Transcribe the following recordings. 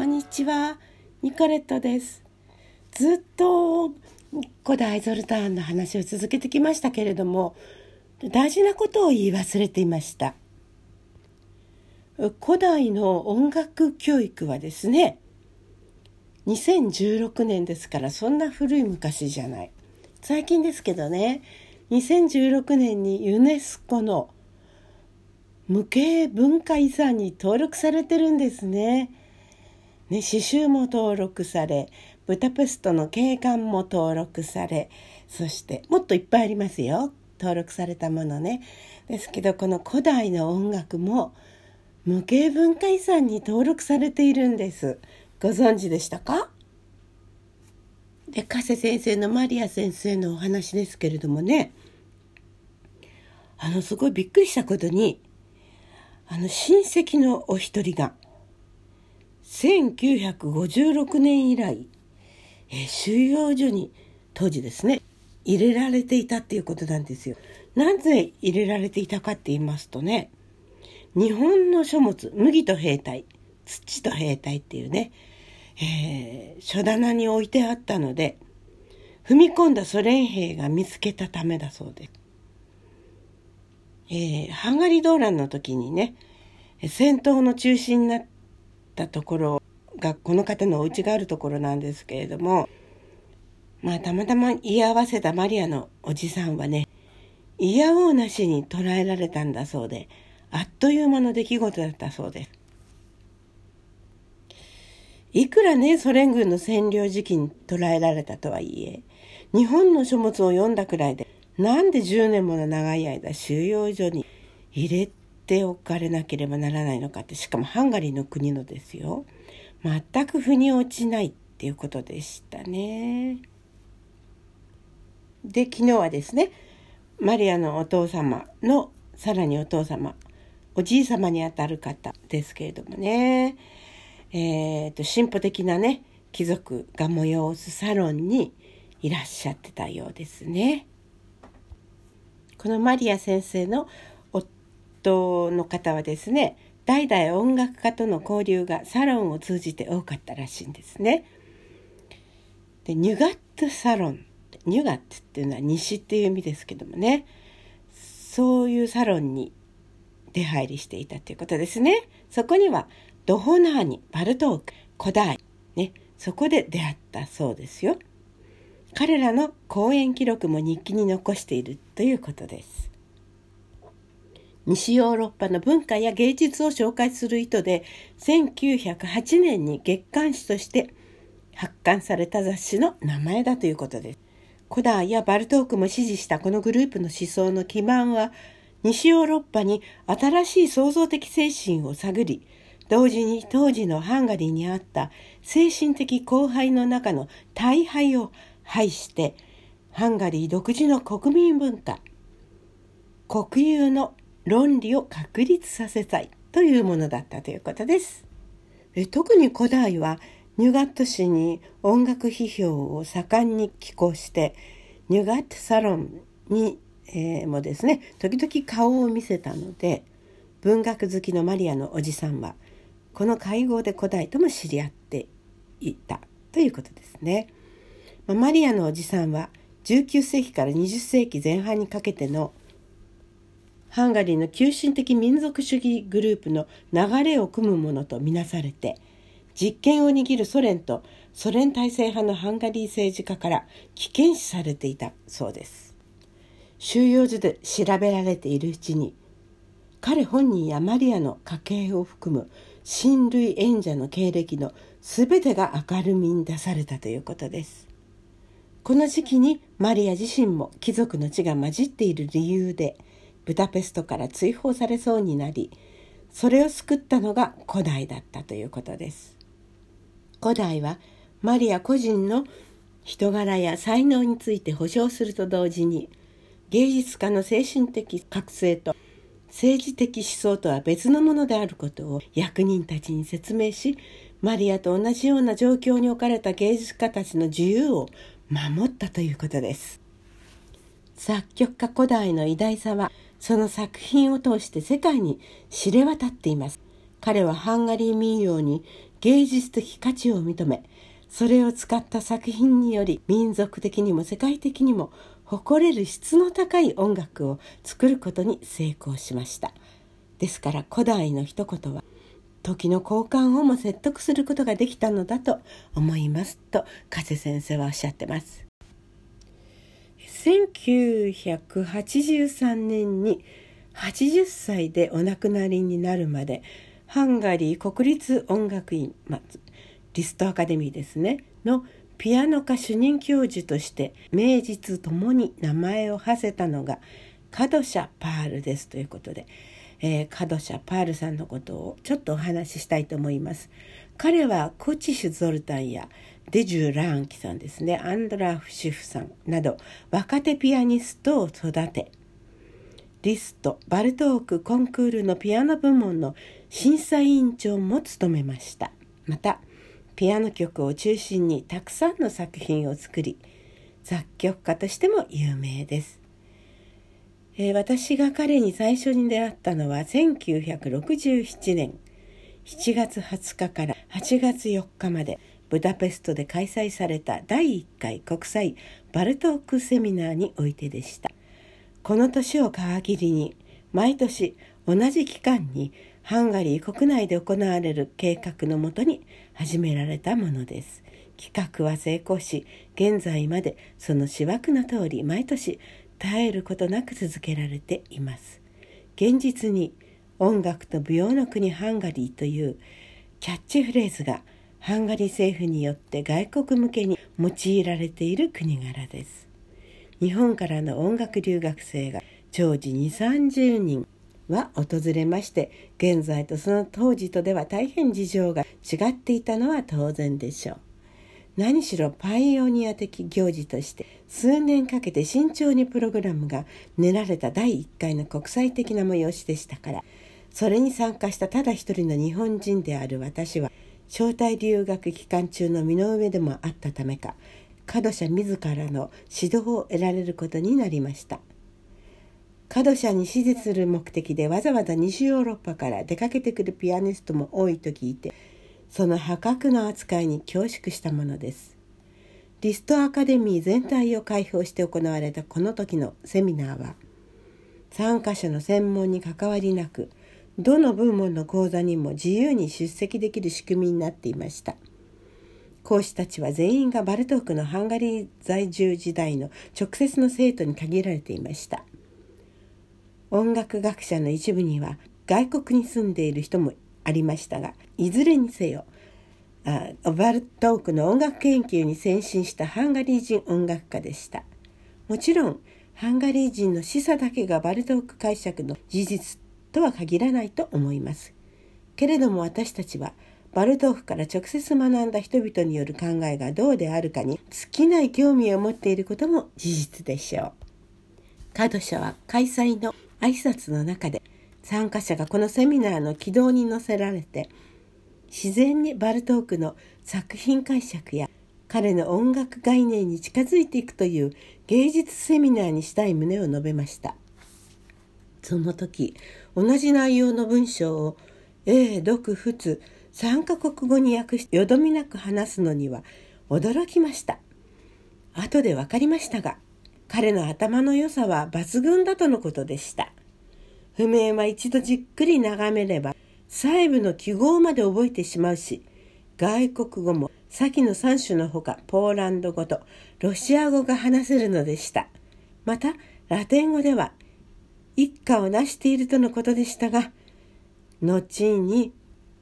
こんにちは、ニコレットです。ずっと古代ゾルターンの話を続けてきましたけれども、大事なことを言い忘れていました。古代の音楽教育はですね、2016年ですからそんな古い昔じゃない。最近ですけどね、2016年にユネスコの無形文化遺産に登録されてるんですね。ね、刺繍も登録され、ブタペストの景観も登録され、そしてもっといっぱいありますよ。登録されたものね。ですけど、この古代の音楽も無形文化遺産に登録されているんです。ご存知でしたか？で、加瀬先生のマリア先生のお話ですけれどもね、あの、すごいびっくりしたことに、あの、親戚のお一人が、1956年以来、え収容所に当時ですね入れられていたっていうことなんですよ。なぜ入れられていたかって言いますとね日本の書物麦と兵隊土と兵隊っていうね、えー、書棚に置いてあったので踏み込んだソ連兵が見つけたためだそうです。えー、ハンガリー動乱の時にね戦闘の中心になっったところがこの方のお家があるところなんですけれどもまあたまたま言い合わせたマリアのおじさんはね嫌おうなしに捕らえられたんだそうであっという間の出来事だったそうです。いくらねソ連軍の占領時期に捕らえられたとはいえ日本の書物を読んだくらいでなんで10年もの長い間収容所に入れておかれなければならないのかってしかもハンガリーの国のですよ全く腑に落ちないっていうことでしたね。で昨日はですねマリアのお父様のさらにお父様おじい様にあたる方ですけれどもねえーと、と進歩的なね貴族が催すサロンにいらっしゃってたようですね。このマリア先生の夫の方はですね代々音楽家との交流がサロンを通じて多かったらしいんですね。でニュガットサロンニュガットっていうのは西っていう意味ですけどもねそういうサロンに出入りしていたということですね。そこにはドホナーニバルトーク古代ねそこで出会ったそうですよ。彼らの講演記録も日記に残しているということです。西ヨーロッパの文化や芸術を紹介する意図で1908年に月刊誌として発刊された雑誌の名前だということです。古代やバルトークも支持したこのグループの思想の基盤は西ヨーロッパに新しい創造的精神を探り同時に当時のハンガリーにあった精神的荒廃の中の大敗を排してハンガリー独自の国民文化国有の論理を確立させたいというものだったということです。特に古代はニュガット氏に音楽批評を盛んに寄稿してニュガットサロンに、えー、もですね時々顔を見せたので文学好きのマリアのおじさんはこの会合で古代とも知り合っていたということですね。まマリアのおじさんは19世紀から20世紀前半にかけてのハンガリーの急進的民族主義グループの流れを組むものとみなされて実権を握るソ連とソ連体制派のハンガリー政治家から危険視されていたそうです。収容所で調べられているうちに彼本人やマリアの家系を含む親類縁者の経歴の全てが明るみに出されたということです。この時期にマリア自身も貴族の血が混じっている理由でブダペストから追放されそうになりそれを救ったのが古代だったということです。古代はマリア個人の人柄や才能について保証すると同時に芸術家の精神的覚醒と政治的思想とは別のものであることを役人たちに説明しマリアと同じような状況に置かれた芸術家たちの自由を守ったということです。作曲家古代の偉大さはその作品を通して世界に知れ渡っています。彼はハンガリー民謡に芸術的価値を認めそれを使った作品により民族的にも世界的にも誇れる質の高い音楽を作ることに成功しましたですから古代の一言は時の交換をも説得することができたのだと思いますと加瀬先生はおっしゃってます1983年に80歳でお亡くなりになるまでハンガリー国立音楽院、ま、リストアカデミーですねのピアノ科主任教授として名実ともに名前を馳せたのがカドシャ・パールですということで、えー、カドシャ・パールさんのことをちょっとお話ししたいと思います。彼はコチシュ・ゾルタンやデジュ・ラーンキさんですね。アンドラフ・シフさんなど若手ピアニストを育てリスト・バルトークコンクールのピアノ部門の審査委員長も務めました。またピアノ曲を中心にたくさんの作品を作り作曲家としても有名です、えー、私が彼に最初に出会ったのは1967年。7月20日から8月4日まで。ブダペストで開催された第1回国際バルトークセミナーにおいてでした。この年を皮切りに毎年同じ期間にハンガリー国内で行われる計画のもとに始められたものです。企画は成功し、現在までその思惑の通り毎年絶えることなく続けられています。現実に音楽と舞踊の国ハンガリーというキャッチフレーズがハンガリー政府によって外国向けに用いられている国柄です。日本からの音楽留学生が常時2 3 0人は訪れまして現在とその当時とでは大変事情が違っていたのは当然でしょう。何しろパイオニア的行事として数年かけて慎重にプログラムが練られた第1回の国際的な催しでしたからそれに参加したただ一人の日本人である私は招待留学期間中の身の上でもあったためか角社自らの指導を得られることになりました。角社に指示する目的でわざわざ西ヨーロッパから出かけてくるピアニストも多いと聞いてその破格の扱いに恐縮したものです。リストアカデミー全体を開放して行われたこの時のセミナーは参加者の専門に関わりなくどの部門の講座にも自由に出席できる仕組みになっていました。講師たちは全員がバルトークのハンガリー在住時代の直接の生徒に限られていました。音楽学者の一部には外国に住んでいる人もありましたがいずれにせよあバルトークの音楽研究に先進したハンガリー人音楽家でした。もちろんハンガリー人の示唆だけがバルトーク解釈の事実とは限らないと思います。けれども私たちはバルトークから直接学んだ人々による考えがどうであるかに尽きない興味を持っていることも事実でしょう。カド社は開催の挨拶の中で参加者がこのセミナーの軌道に乗せられて自然にバルトークの作品解釈や彼の音楽概念に近づいていくという芸術セミナーにしたい旨を述べました。その時同じ内容の文章を英読仏3カ国語に訳してよどみなく話すのには驚きました。後で分かりましたが彼の頭の良さは抜群だとのことでした。譜面は一度じっくり眺めれば細部の記号まで覚えてしまうし外国語も先の3種のほかポーランド語とロシア語が話せるのでした。またラテン語では一家を成しているとのことでしたが後に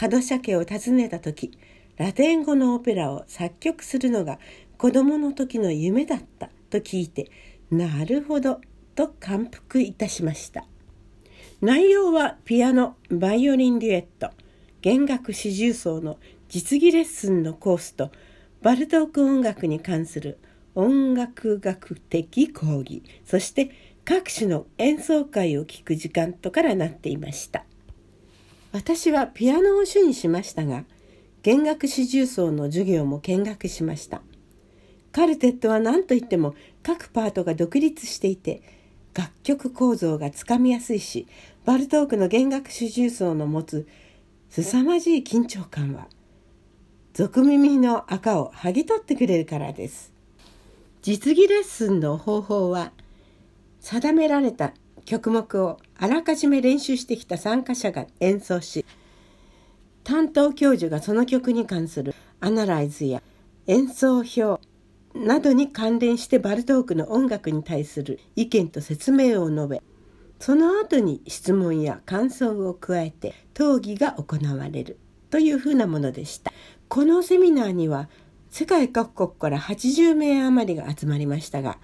門社家を訪ねた時ラテン語のオペラを作曲するのが子供の時の夢だったと聞いてなるほどと感服いたしました。内容はピアノバイオリンデュエット弦楽四重奏の実技レッスンのコースとバルトーク音楽に関する音楽学的講義そして各種の演奏会を聴く時間とからなっていました私はピアノを主にしましたが弦楽四重奏の授業も見学しましたカルテットは何といっても各パートが独立していて楽曲構造がつかみやすいしバルトークの弦楽四重奏の持つ凄まじい緊張感は俗耳の赤を剥ぎ取ってくれるからです。実技レッスンの方法は定められた曲目をあらかじめ練習してきた参加者が演奏し担当教授がその曲に関するアナライズや演奏表などに関連してバルトークの音楽に対する意見と説明を述べその後に質問や感想を加えて討議が行われるというふうなものでした。このセミナーには世界各国から80名余りが集まりましたが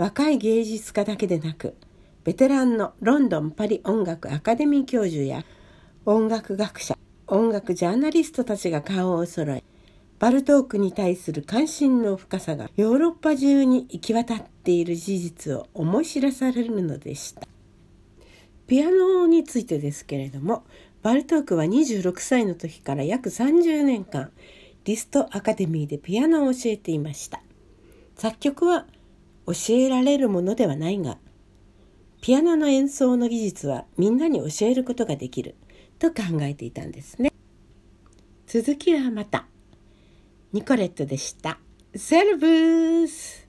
若い芸術家だけでなくベテランのロンドン・パリ音楽アカデミー教授や音楽学者音楽ジャーナリストたちが顔を揃えバルトークに対する関心の深さがヨーロッパ中に行き渡っている事実を思い知らされるのでした。ピアノについてですけれどもバルトークは26歳の時から約30年間リストアカデミーでピアノを教えていました。作曲は教えられるものではないがピアノの演奏の技術はみんなに教えることができると考えていたんですね。続きはまた。ニコレットでした。セルブース。